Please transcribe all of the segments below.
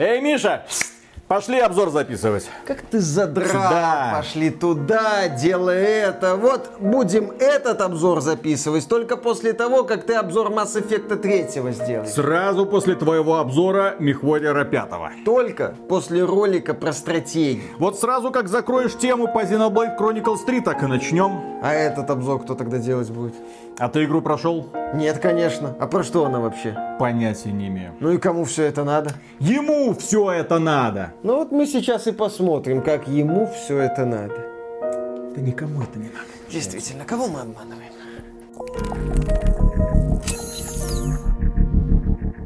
Эй, Миша, Пошли обзор записывать. Как ты задрал. Да. Пошли туда, делай это. Вот будем этот обзор записывать только после того, как ты обзор Mass Effect 3 сделаешь. Сразу после твоего обзора Мехворера 5. Только после ролика про стратегию. Вот сразу как закроешь тему по Xenoblade Chronicles 3, так и начнем. А этот обзор кто тогда делать будет? А ты игру прошел? Нет, конечно. А про что она вообще? Понятия не имею. Ну и кому все это надо? Ему все это надо. Ну вот мы сейчас и посмотрим, как ему все это надо. Да никому это не надо. Действительно, кого мы обманываем?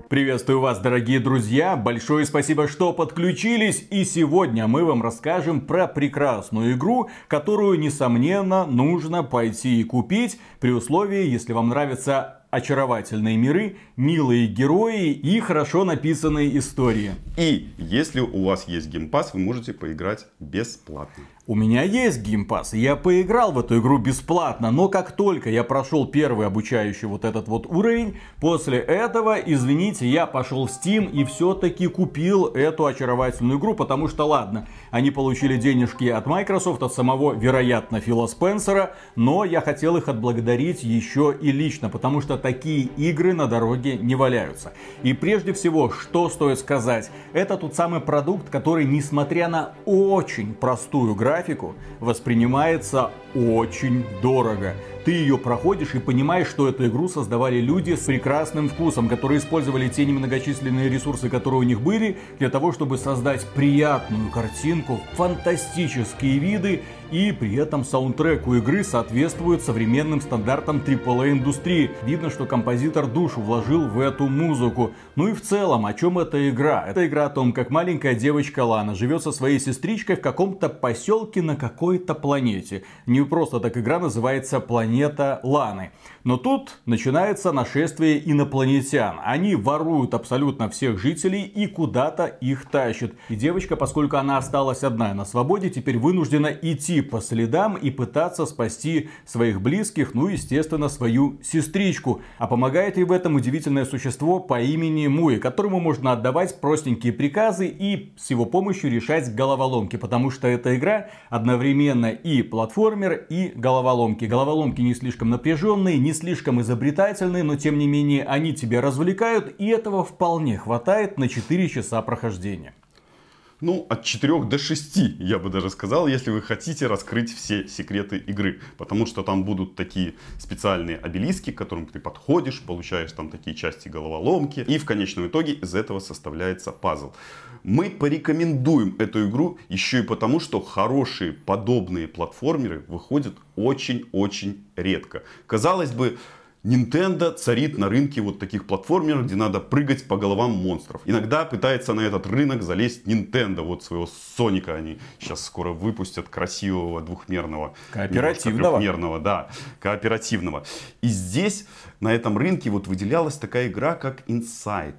Приветствую вас, дорогие друзья! Большое спасибо, что подключились. И сегодня мы вам расскажем про прекрасную игру, которую, несомненно, нужно пойти и купить, при условии, если вам нравятся очаровательные миры, милые герои и хорошо написанные истории. И если у вас есть Game Pass, вы можете поиграть бесплатно. У меня есть Game Pass, я поиграл в эту игру бесплатно, но как только я прошел первый обучающий вот этот вот уровень, после этого, извините, я пошел в Steam и все-таки купил эту очаровательную игру, потому что, ладно, они получили денежки от Microsoft, от самого, вероятно, Фила Спенсера, но я хотел их отблагодарить еще и лично, потому что такие игры на дороге не валяются. И прежде всего, что стоит сказать, это тот самый продукт, который, несмотря на очень простую графику, графику воспринимается очень дорого. Ты ее проходишь и понимаешь, что эту игру создавали люди с прекрасным вкусом, которые использовали те немногочисленные ресурсы, которые у них были, для того, чтобы создать приятную картинку, фантастические виды и при этом саундтрек у игры соответствует современным стандартам AAA индустрии. Видно, что композитор душу вложил в эту музыку. Ну и в целом, о чем эта игра? Это игра о том, как маленькая девочка Лана живет со своей сестричкой в каком-то поселке на какой-то планете. Не просто так игра называется «Планета Ланы». Но тут начинается нашествие инопланетян. Они воруют абсолютно всех жителей и куда-то их тащат. И девочка, поскольку она осталась одна на свободе, теперь вынуждена идти по следам и пытаться спасти своих близких, ну, естественно, свою сестричку. А помогает ей в этом удивительное существо по имени Муи, которому можно отдавать простенькие приказы и с его помощью решать головоломки, потому что эта игра одновременно и платформер, и головоломки. Головоломки не слишком напряженные, не слишком изобретательные, но тем не менее они тебя развлекают, и этого вполне хватает на 4 часа прохождения. Ну, от 4 до 6, я бы даже сказал, если вы хотите раскрыть все секреты игры. Потому что там будут такие специальные обелиски, к которым ты подходишь, получаешь там такие части головоломки. И в конечном итоге из этого составляется пазл. Мы порекомендуем эту игру еще и потому, что хорошие подобные платформеры выходят очень-очень редко. Казалось бы, Nintendo царит на рынке вот таких платформеров, где надо прыгать по головам монстров. Иногда пытается на этот рынок залезть Nintendo, вот своего Соника они сейчас скоро выпустят красивого двухмерного. Кооперативного. Трехмерного, да, кооперативного. И здесь на этом рынке вот выделялась такая игра, как Inside.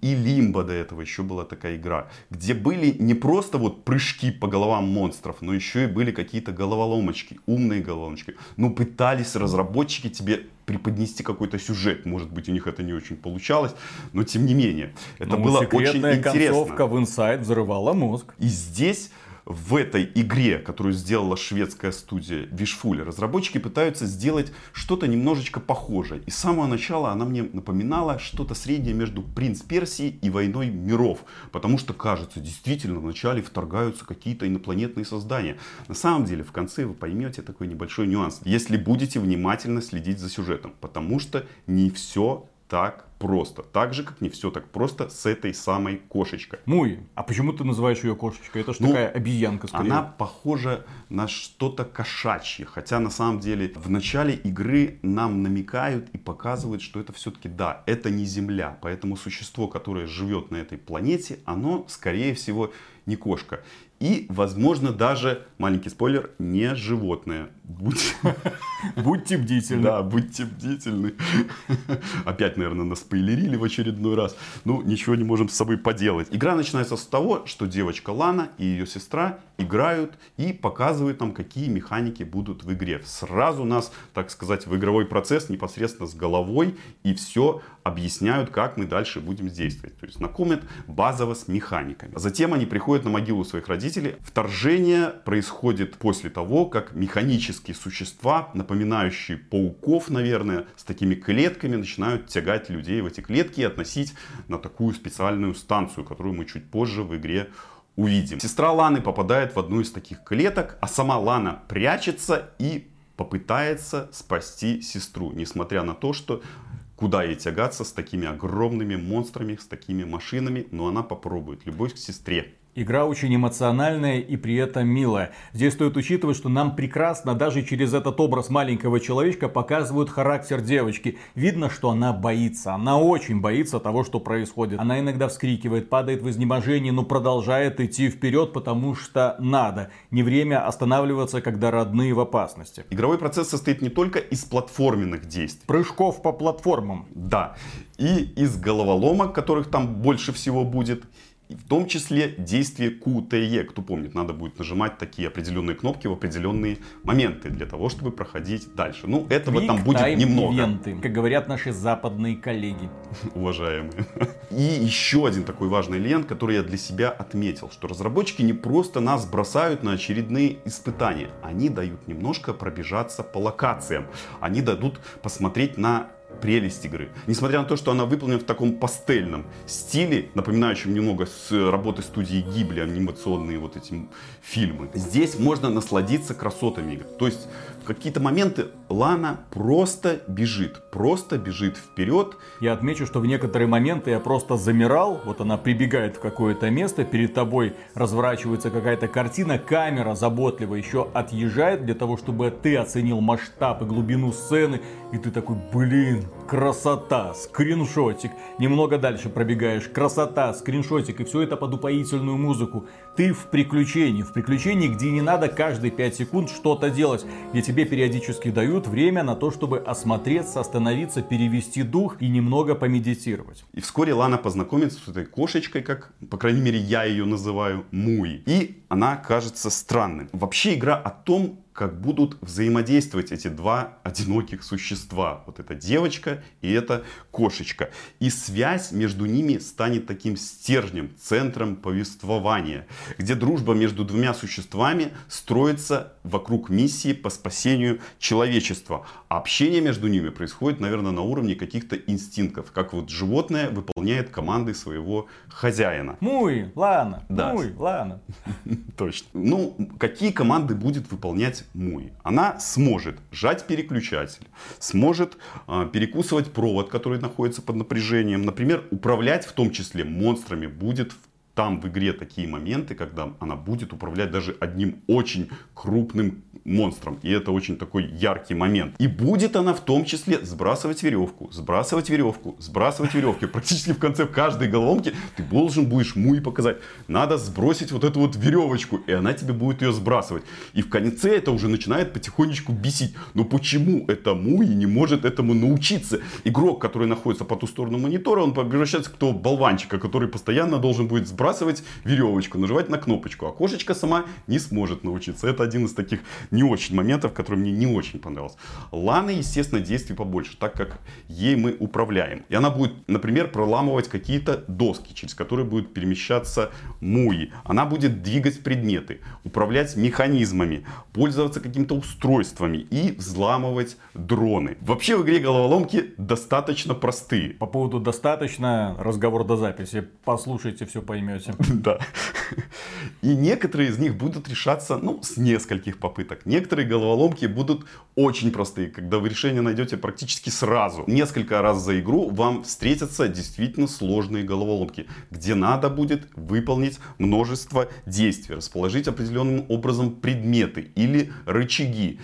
И Лимба до этого еще была такая игра, где были не просто вот прыжки по головам монстров, но еще и были какие-то головоломочки, умные головоломочки. Ну, пытались разработчики тебе преподнести какой-то сюжет. Может быть, у них это не очень получалось, но тем не менее. Это ну, было очень интересно. концовка в Inside взрывала мозг. И здесь в этой игре, которую сделала шведская студия Вишфуль, разработчики пытаются сделать что-то немножечко похожее. И с самого начала она мне напоминала что-то среднее между «Принц Персии» и «Войной миров». Потому что, кажется, действительно вначале вторгаются какие-то инопланетные создания. На самом деле, в конце вы поймете такой небольшой нюанс, если будете внимательно следить за сюжетом. Потому что не все так просто. Так же, как не все так просто с этой самой кошечкой. Муй, а почему ты называешь ее кошечкой? Это же ну, такая обезьянка скорее. Она похожа на что-то кошачье. Хотя на самом деле в начале игры нам намекают и показывают, что это все-таки да, это не Земля. Поэтому существо, которое живет на этой планете, оно скорее всего не кошка. И, возможно, даже, маленький спойлер, не животное. Будьте бдительны. Да, будьте бдительны. Опять, наверное, на наспойлерили в очередной раз. Ну, ничего не можем с собой поделать. Игра начинается с того, что девочка Лана и ее сестра играют и показывают нам, какие механики будут в игре. Сразу нас, так сказать, в игровой процесс непосредственно с головой и все объясняют, как мы дальше будем действовать. То есть знакомят базово с механиками. Затем они приходят на могилу своих родителей. Вторжение происходит после того, как механические существа, напоминающие пауков, наверное, с такими клетками, начинают тягать людей в эти клетки и относить на такую специальную станцию, которую мы чуть позже в игре увидим. Сестра Ланы попадает в одну из таких клеток, а сама Лана прячется и попытается спасти сестру, несмотря на то, что куда ей тягаться с такими огромными монстрами, с такими машинами, но она попробует. Любовь к сестре. Игра очень эмоциональная и при этом милая. Здесь стоит учитывать, что нам прекрасно даже через этот образ маленького человечка показывают характер девочки. Видно, что она боится. Она очень боится того, что происходит. Она иногда вскрикивает, падает в изнеможении, но продолжает идти вперед, потому что надо. Не время останавливаться, когда родные в опасности. Игровой процесс состоит не только из платформенных действий. Прыжков по платформам. Да. И из головоломок, которых там больше всего будет в том числе действие QTE. Кто помнит, надо будет нажимать такие определенные кнопки в определенные моменты для того, чтобы проходить дальше. Ну, этого Quick там будет немного. Ивенты, как говорят наши западные коллеги. Уважаемые. И еще один такой важный элемент, который я для себя отметил, что разработчики не просто нас бросают на очередные испытания. Они дают немножко пробежаться по локациям. Они дадут посмотреть на прелесть игры. Несмотря на то, что она выполнена в таком пастельном стиле, напоминающем немного с работы студии Гибли, анимационные вот эти фильмы, здесь можно насладиться красотами игры. То есть в какие-то моменты Лана просто бежит, просто бежит вперед. Я отмечу, что в некоторые моменты я просто замирал, вот она прибегает в какое-то место, перед тобой разворачивается какая-то картина, камера заботливо еще отъезжает для того, чтобы ты оценил масштаб и глубину сцены, и ты такой, блин, красота, скриншотик. Немного дальше пробегаешь, красота, скриншотик, и все это под упоительную музыку. Ты в приключении, в приключении, где не надо каждые 5 секунд что-то делать, где тебе периодически дают время на то, чтобы осмотреться, остановиться, перевести дух и немного помедитировать. И вскоре Лана познакомится с этой кошечкой, как, по крайней мере, я ее называю, Муи. И она кажется странной. Вообще игра о том, как будут взаимодействовать эти два одиноких существа. Вот эта девочка и эта кошечка. И связь между ними станет таким стержнем, центром повествования, где дружба между двумя существами строится вокруг миссии по спасению человечества. А общение между ними происходит, наверное, на уровне каких-то инстинктов, как вот животное выполняет команды своего хозяина. Муй, ладно, да. муй, ладно. Точно. Ну, какие команды будет выполнять делать Муи. Она сможет сжать переключатель, сможет э, перекусывать провод, который находится под напряжением. Например, управлять в том числе монстрами будет там в игре такие моменты, когда она будет управлять даже одним очень крупным монстром. И это очень такой яркий момент. И будет она в том числе сбрасывать веревку, сбрасывать веревку, сбрасывать веревки. Практически в конце каждой головоломки ты должен будешь Муи показать. Надо сбросить вот эту вот веревочку, и она тебе будет ее сбрасывать. И в конце это уже начинает потихонечку бесить. Но почему это Муи не может этому научиться? Игрок, который находится по ту сторону монитора, он превращается в того болванчика, который постоянно должен будет сбрасывать веревочку, нажимать на кнопочку. А кошечка сама не сможет научиться. Это один из таких не очень моментов, которые мне не очень понравилось. Ланы, естественно, действий побольше, так как ей мы управляем. И она будет, например, проламывать какие-то доски, через которые будет перемещаться Муи. Она будет двигать предметы, управлять механизмами, пользоваться какими-то устройствами и взламывать дроны. Вообще в игре головоломки достаточно простые. По поводу достаточно, разговор до записи. Послушайте, все поймете. Да. И некоторые из них будут решаться, ну, с нескольких попыток. Некоторые головоломки будут очень простые, когда вы решение найдете практически сразу. Несколько раз за игру вам встретятся действительно сложные головоломки, где надо будет выполнить множество действий, расположить определенным образом предметы или рычаги.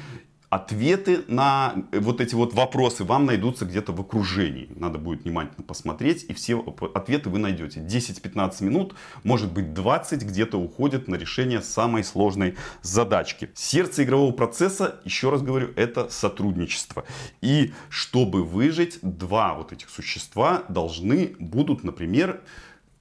Ответы на э, вот эти вот вопросы вам найдутся где-то в окружении. Надо будет внимательно посмотреть, и все ответы вы найдете. 10-15 минут, может быть 20 где-то уходит на решение самой сложной задачки. Сердце игрового процесса, еще раз говорю, это сотрудничество. И чтобы выжить, два вот этих существа должны будут, например,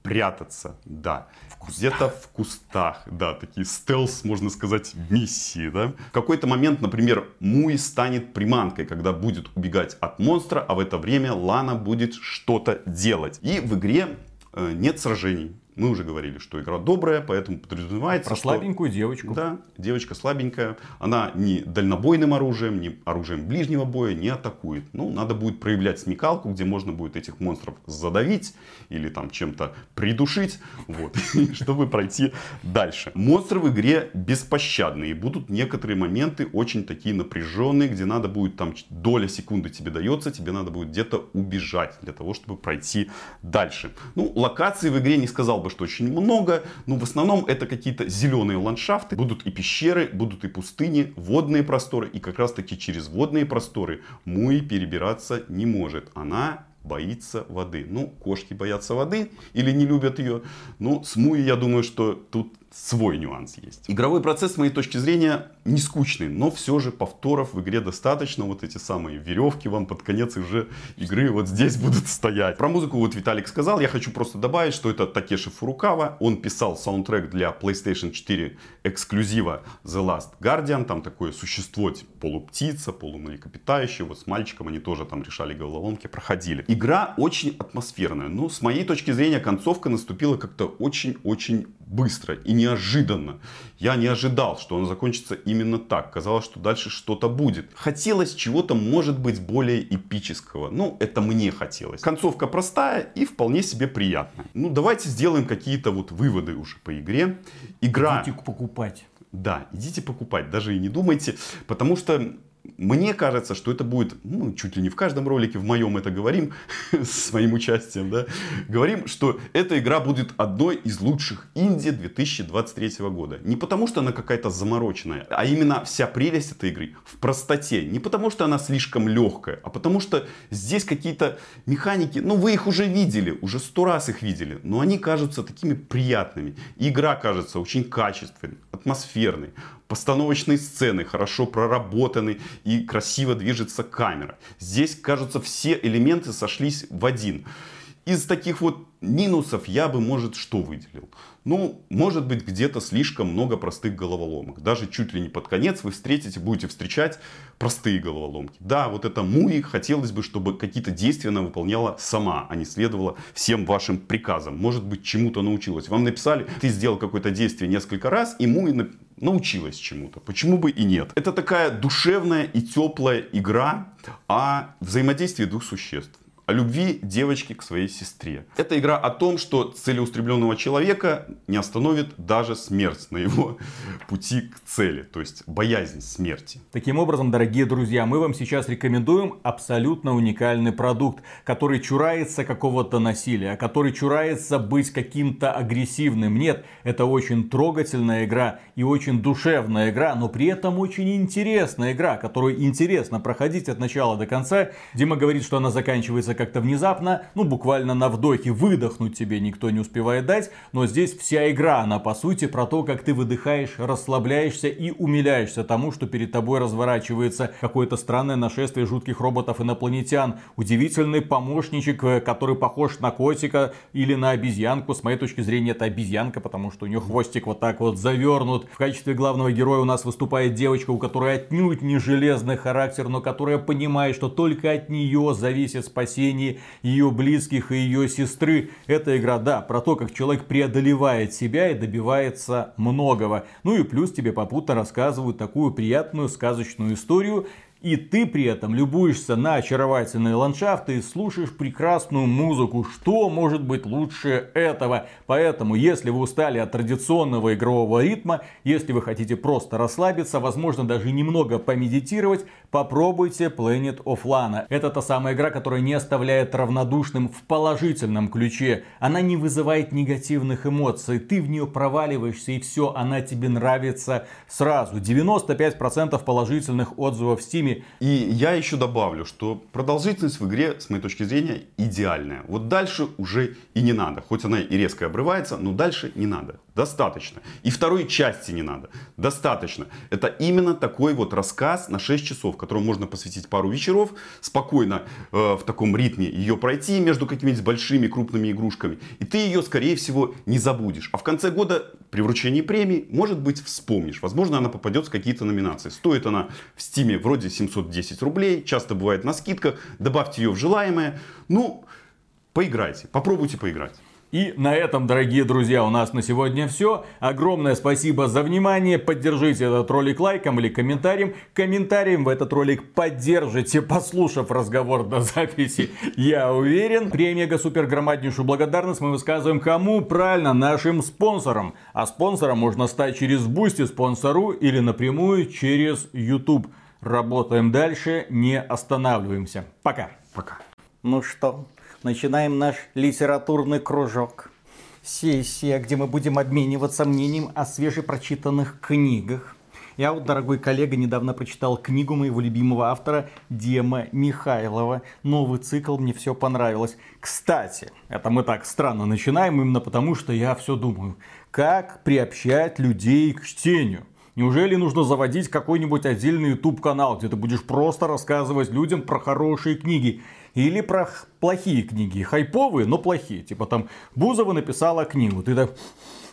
прятаться, да. Где-то в кустах, да, такие стелс, можно сказать, миссии, да. В какой-то момент, например, Муи станет приманкой, когда будет убегать от монстра, а в это время Лана будет что-то делать. И в игре э, нет сражений. Мы уже говорили, что игра добрая, поэтому подразумевается, Про что... слабенькую девочку. Да, девочка слабенькая. Она ни дальнобойным оружием, ни оружием ближнего боя не атакует. Ну, надо будет проявлять смекалку, где можно будет этих монстров задавить или там чем-то придушить, вот, чтобы пройти дальше. Монстры в игре беспощадные. Будут некоторые моменты очень такие напряженные, где надо будет там доля секунды тебе дается, тебе надо будет где-то убежать для того, чтобы пройти дальше. Ну, локаций в игре не сказал бы, что очень много, но в основном это какие-то зеленые ландшафты. Будут и пещеры, будут и пустыни, водные просторы. И как раз таки через водные просторы Муи перебираться не может. Она боится воды. Ну, кошки боятся воды или не любят ее. Ну, с Муи, я думаю, что тут свой нюанс есть. Игровой процесс, с моей точки зрения, не скучный, но все же повторов в игре достаточно. Вот эти самые веревки вам под конец уже игры вот здесь будут стоять. Про музыку вот Виталик сказал. Я хочу просто добавить, что это Такеши Фурукава. Он писал саундтрек для PlayStation 4 эксклюзива The Last Guardian. Там такое существо, типа полуптица, полумлекопитающее. Вот с мальчиком они тоже там решали головоломки, проходили. Игра очень атмосферная. Но с моей точки зрения концовка наступила как-то очень-очень быстро и неожиданно. Я не ожидал, что он закончится именно так. Казалось, что дальше что-то будет. Хотелось чего-то, может быть, более эпического. Ну, это мне хотелось. Концовка простая и вполне себе приятная. Ну, давайте сделаем какие-то вот выводы уже по игре. Игра... Идите покупать. Да, идите покупать, даже и не думайте, потому что мне кажется, что это будет, ну, чуть ли не в каждом ролике, в моем это говорим, с моим участием, да, говорим, что эта игра будет одной из лучших инди 2023 года. Не потому, что она какая-то замороченная, а именно вся прелесть этой игры в простоте. Не потому, что она слишком легкая, а потому, что здесь какие-то механики, ну, вы их уже видели, уже сто раз их видели, но они кажутся такими приятными. Игра кажется очень качественной, атмосферной постановочные сцены хорошо проработаны и красиво движется камера. Здесь, кажется, все элементы сошлись в один. Из таких вот минусов я бы, может, что выделил? Ну, может быть, где-то слишком много простых головоломок. Даже чуть ли не под конец вы встретите, будете встречать простые головоломки. Да, вот это Муи хотелось бы, чтобы какие-то действия она выполняла сама, а не следовала всем вашим приказам. Может быть, чему-то научилась. Вам написали, ты сделал какое-то действие несколько раз, и Муи научилась чему-то. Почему бы и нет? Это такая душевная и теплая игра о взаимодействии двух существ о любви девочки к своей сестре. Это игра о том, что целеустремленного человека не остановит даже смерть на его пути к цели, то есть боязнь смерти. Таким образом, дорогие друзья, мы вам сейчас рекомендуем абсолютно уникальный продукт, который чурается какого-то насилия, который чурается быть каким-то агрессивным. Нет, это очень трогательная игра и очень душевная игра, но при этом очень интересная игра, которую интересно проходить от начала до конца. Дима говорит, что она заканчивается как-то внезапно, ну буквально на вдохе выдохнуть тебе никто не успевает дать, но здесь вся игра, она по сути про то, как ты выдыхаешь, расслабляешься и умиляешься тому, что перед тобой разворачивается какое-то странное нашествие жутких роботов-инопланетян, удивительный помощничек, э, который похож на котика или на обезьянку, с моей точки зрения это обезьянка, потому что у нее хвостик вот так вот завернут. В качестве главного героя у нас выступает девочка, у которой отнюдь не железный характер, но которая понимает, что только от нее зависит спасение спасении ее близких и ее сестры. Эта игра, да, про то, как человек преодолевает себя и добивается многого. Ну и плюс тебе попутно рассказывают такую приятную сказочную историю, И ты при этом любуешься на очаровательные ландшафты и слушаешь прекрасную музыку. Что может быть лучше этого? Поэтому, если вы устали от традиционного игрового ритма, если вы хотите просто расслабиться, возможно даже немного помедитировать, попробуйте Planet of Lana. Это та самая игра, которая не оставляет равнодушным в положительном ключе. Она не вызывает негативных эмоций. Ты в нее проваливаешься и все, она тебе нравится сразу. 95% положительных отзывов в Steam фильме. И я еще добавлю, что продолжительность в игре, с моей точки зрения, идеальная. Вот дальше уже и не надо. Хоть она и резко обрывается, но дальше не надо. Достаточно. И второй части не надо. Достаточно. Это именно такой вот рассказ на 6 часов, которому можно посвятить пару вечеров, спокойно э, в таком ритме ее пройти между какими-нибудь большими крупными игрушками. И ты ее, скорее всего, не забудешь. А в конце года при вручении премии, может быть, вспомнишь. Возможно, она попадет в какие-то номинации. Стоит она в стиме вроде 710 рублей, часто бывает на скидках. Добавьте ее в желаемое. Ну, поиграйте, попробуйте поиграть. И на этом, дорогие друзья, у нас на сегодня все. Огромное спасибо за внимание. Поддержите этот ролик лайком или комментарием. Комментарием в этот ролик поддержите, послушав разговор до записи. Я уверен. Премега супер громаднейшую благодарность мы высказываем кому? Правильно, нашим спонсорам. А спонсором можно стать через Boosty, спонсор.ру или напрямую через YouTube. Работаем дальше, не останавливаемся. Пока. Пока. Ну что, начинаем наш литературный кружок. Сессия, где мы будем обмениваться мнением о свежепрочитанных книгах. Я вот, дорогой коллега, недавно прочитал книгу моего любимого автора Дема Михайлова. Новый цикл, мне все понравилось. Кстати, это мы так странно начинаем, именно потому что я все думаю, как приобщать людей к чтению. Неужели нужно заводить какой-нибудь отдельный YouTube канал, где ты будешь просто рассказывать людям про хорошие книги? Или про плохие книги, хайповые, но плохие. Типа там Бузова написала книгу, ты так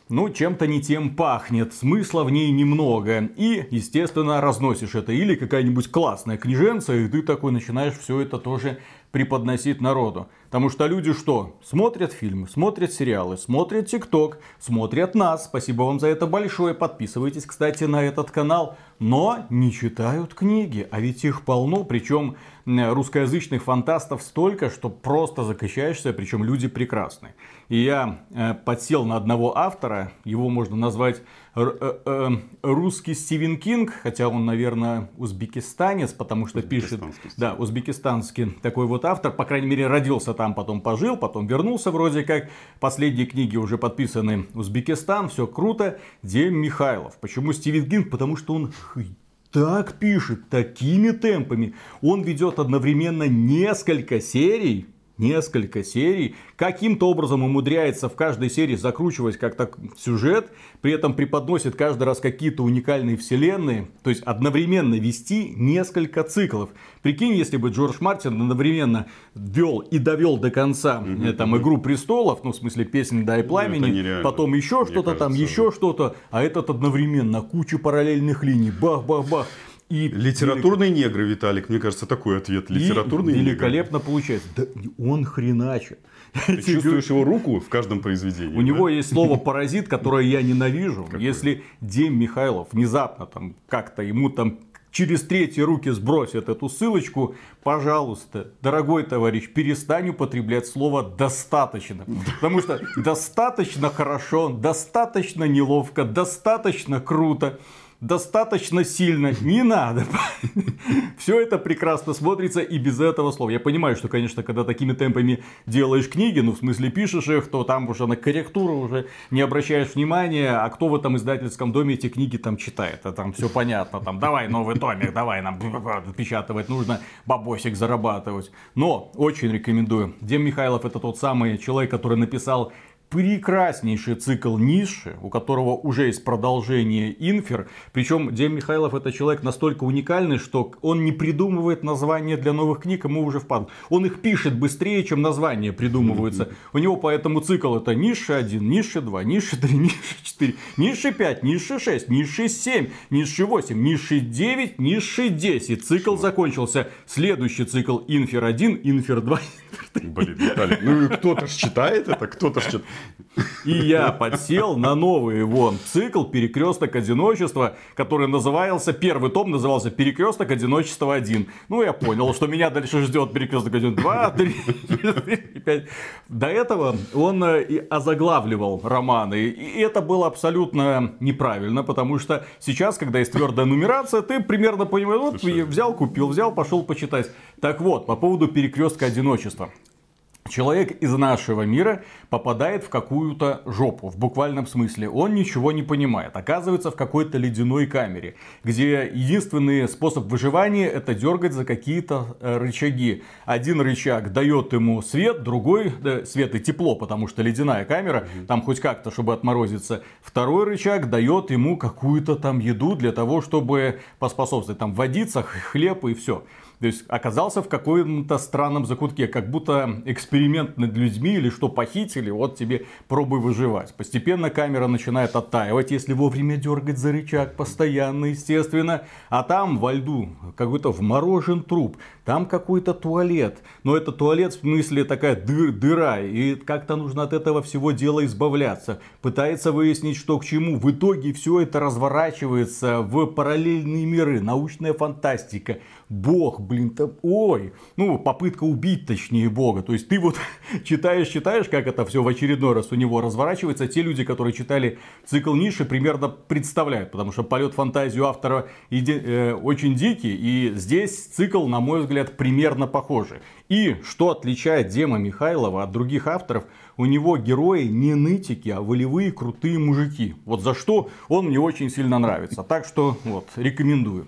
ну, чем-то не тем пахнет, смысла в ней немного. И, естественно, разносишь это. Или какая-нибудь классная книженца, и ты такой начинаешь все это тоже преподносить народу. Потому что люди что? Смотрят фильмы, смотрят сериалы, смотрят ТикТок, смотрят нас. Спасибо вам за это большое. Подписывайтесь, кстати, на этот канал. Но не читают книги. А ведь их полно. Причем русскоязычных фантастов столько, что просто закачаешься. Причем люди прекрасные. И я э, подсел на одного автора, его можно назвать русский Стивен Кинг, хотя он, наверное, узбекистанец, потому что пишет... Да, узбекистанский такой вот автор, по крайней мере, родился там, потом пожил, потом вернулся вроде как. Последние книги уже подписаны Узбекистан, все круто. Дем Михайлов. Почему Стивен Кинг? Потому что он так пишет, такими темпами. Он ведет одновременно несколько серий, несколько серий, каким-то образом умудряется в каждой серии закручивать как-то сюжет, при этом преподносит каждый раз какие-то уникальные вселенные, то есть одновременно вести несколько циклов. Прикинь, если бы Джордж Мартин одновременно вел и довел до конца mm-hmm. там Игру престолов, ну в смысле песнь Дай пламени, потом еще что-то там, еще что-то, а этот одновременно куча параллельных линий, бах-бах-бах. И Литературные велик... негры, Виталик, мне кажется, такой ответ. Литературные и великолепно негры. получается. Да он хреначит. Ты чувствуешь его руку в каждом произведении. У да? него есть слово паразит, которое я ненавижу. Какое? Если Дем Михайлов внезапно там как-то ему там через третьи руки сбросят эту ссылочку, пожалуйста, дорогой товарищ, перестань употреблять слово «достаточно». Потому что достаточно хорошо, достаточно неловко, достаточно круто достаточно сильно не надо. Все это прекрасно смотрится и без этого слова. Я понимаю, что, конечно, когда такими темпами делаешь книги, ну, в смысле, пишешь их, то там уже на корректуру уже не обращаешь внимания, а кто в этом издательском доме эти книги там читает. А там все понятно. Там, давай новый томик, давай нам печатывать, нужно бабосик зарабатывать. Но очень рекомендую. Дем Михайлов это тот самый человек, который написал прекраснейший цикл Ниши, у которого уже есть продолжение Инфер. Причем Дем Михайлов это человек настолько уникальный, что он не придумывает названия для новых книг, ему уже впад. Он их пишет быстрее, чем названия придумываются. У него поэтому цикл это Ниша 1, Ниша 2, Ниша 3, Ниша 4, Ниша 5, Ниша 6, Ниша 7, Ниша 8, Ниша 9, Ниша 10. Цикл закончился. Следующий цикл Инфер 1, Инфер 2, Блин, Виталий, ну кто-то ж читает это, кто-то ж читает. И я подсел на новый вон цикл «Перекресток одиночества», который назывался, первый том назывался «Перекресток одиночества 1». Ну, я понял, что меня дальше ждет «Перекресток 1», 2, 3, 4, 5. До этого он э, и озаглавливал романы. И это было абсолютно неправильно, потому что сейчас, когда есть твердая нумерация, ты примерно понимаешь, вот взял, купил, взял, пошел почитать. Так вот, по поводу «Перекрестка одиночества». Человек из нашего мира попадает в какую-то жопу, в буквальном смысле. Он ничего не понимает. Оказывается в какой-то ледяной камере, где единственный способ выживания это дергать за какие-то э, рычаги. Один рычаг дает ему свет, другой да, свет и тепло, потому что ледяная камера, там хоть как-то, чтобы отморозиться. Второй рычаг дает ему какую-то там еду для того, чтобы поспособствовать. Там водиться, хлеб и все. То есть оказался в каком-то странном закутке, как будто эксперимент над людьми или что похитили, вот тебе пробуй выживать. Постепенно камера начинает оттаивать, если вовремя дергать за рычаг, постоянно, естественно. А там во льду какой-то вморожен труп, там какой-то туалет. Но это туалет в смысле такая дыр, дыра, и как-то нужно от этого всего дела избавляться. Пытается выяснить, что к чему. В итоге все это разворачивается в параллельные миры, научная фантастика. Бог, блин, там, ой, ну, попытка убить, точнее, Бога. То есть ты вот читаешь, читаешь, как это все в очередной раз у него разворачивается. Те люди, которые читали цикл Ниши, примерно представляют, потому что полет фантазию автора иди, э, очень дикий, и здесь цикл, на мой взгляд, примерно похожий. И что отличает Дема Михайлова от других авторов, у него герои не нытики, а волевые крутые мужики. Вот за что он мне очень сильно нравится. Так что вот, рекомендую.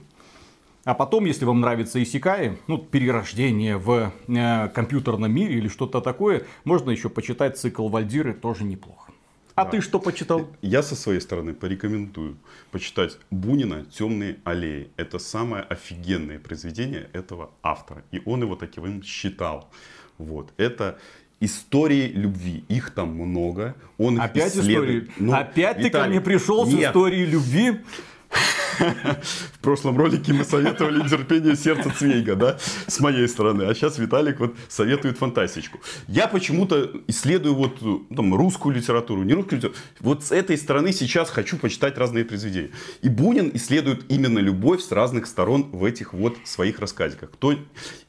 А потом, если вам нравится Исикаи, ну, перерождение в э, компьютерном мире или что-то такое, можно еще почитать цикл Вальдиры, тоже неплохо. А да. ты что почитал? Я со своей стороны порекомендую почитать Бунина «Темные аллеи». Это самое офигенное произведение этого автора. И он его таковым считал. Вот. Это истории любви. Их там много. Он Опять истории? Ну, Опять Виталий, ты ко мне пришел с историей любви? В прошлом ролике мы советовали терпение сердца Цвейга, да, с моей стороны. А сейчас Виталик вот советует фантастичку. Я почему-то исследую вот там русскую литературу, не русскую литературу. Вот с этой стороны сейчас хочу почитать разные произведения. И Бунин исследует именно любовь с разных сторон в этих вот своих рассказиках. То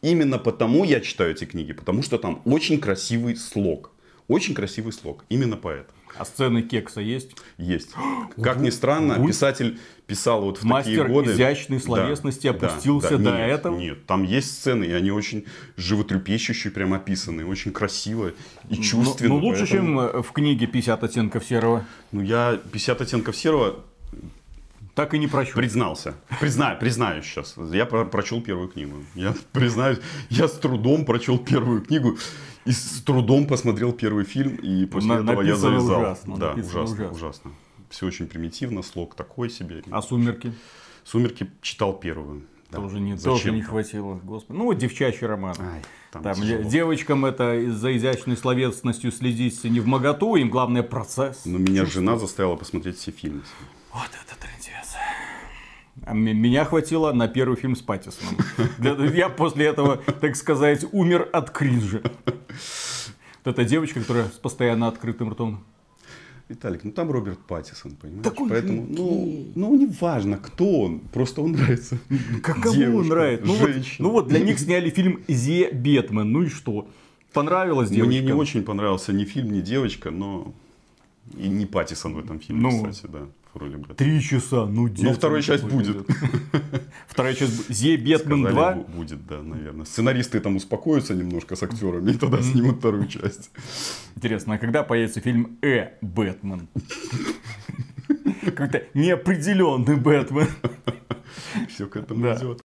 именно потому я читаю эти книги, потому что там очень красивый слог. Очень красивый слог. Именно поэтому. А сцены кекса есть? Есть. Как ни странно, писатель писал вот в Мастер такие годы. изящной словесности да, опустился да, да. до нет, этого? Нет, там есть сцены, и они очень животрепещущие прям описаны, очень красиво и чувственно. Ну, ну лучше, поэтому... чем в книге «50 оттенков серого». Ну, я «50 оттенков серого» Так и не прочел. Признался. Признаю, признаюсь сейчас. Я про прочел первую книгу. Я признаюсь, я с трудом прочел первую книгу. И с трудом посмотрел первый фильм, и после На, этого я завязал. Ужасно, да, ужасно, ужасно, ужасно. Все очень примитивно, слог такой себе. А «Сумерки»? «Сумерки» читал первую. Да. Тоже, не, тоже не хватило. Господи. Ну, девчачий роман. Ай, там там девочкам это из-за изящной словесностью следить не в моготу, им главное процесс. Но меня жена заставила посмотреть все фильмы. Вот это трендец. А меня хватило на первый фильм с Паттисоном. Я после этого, так сказать, умер от кринжа. Вот эта девочка, которая с постоянно открытым ртом. Виталик, ну там Роберт Паттисон, понимаешь? Такой Поэтому, ну, ну, не важно, кто он, просто он нравится. Как кому он нравится? Ну вот, ну вот для них сняли фильм «Зе Бетмен», ну и что? Понравилось девочка? Мне не очень понравился ни фильм, ни девочка, но и не Паттисон в этом фильме, ну, кстати, да в роли Бэтмена. Три часа, ну где? Ну, вторая часть будет. Вторая часть Зе Бетмен 2? Будет, да, наверное. Сценаристы там успокоятся немножко с актерами, и тогда снимут вторую часть. Интересно, а когда появится фильм Э Бэтмен? Какой-то неопределенный Бэтмен. Все к этому идет.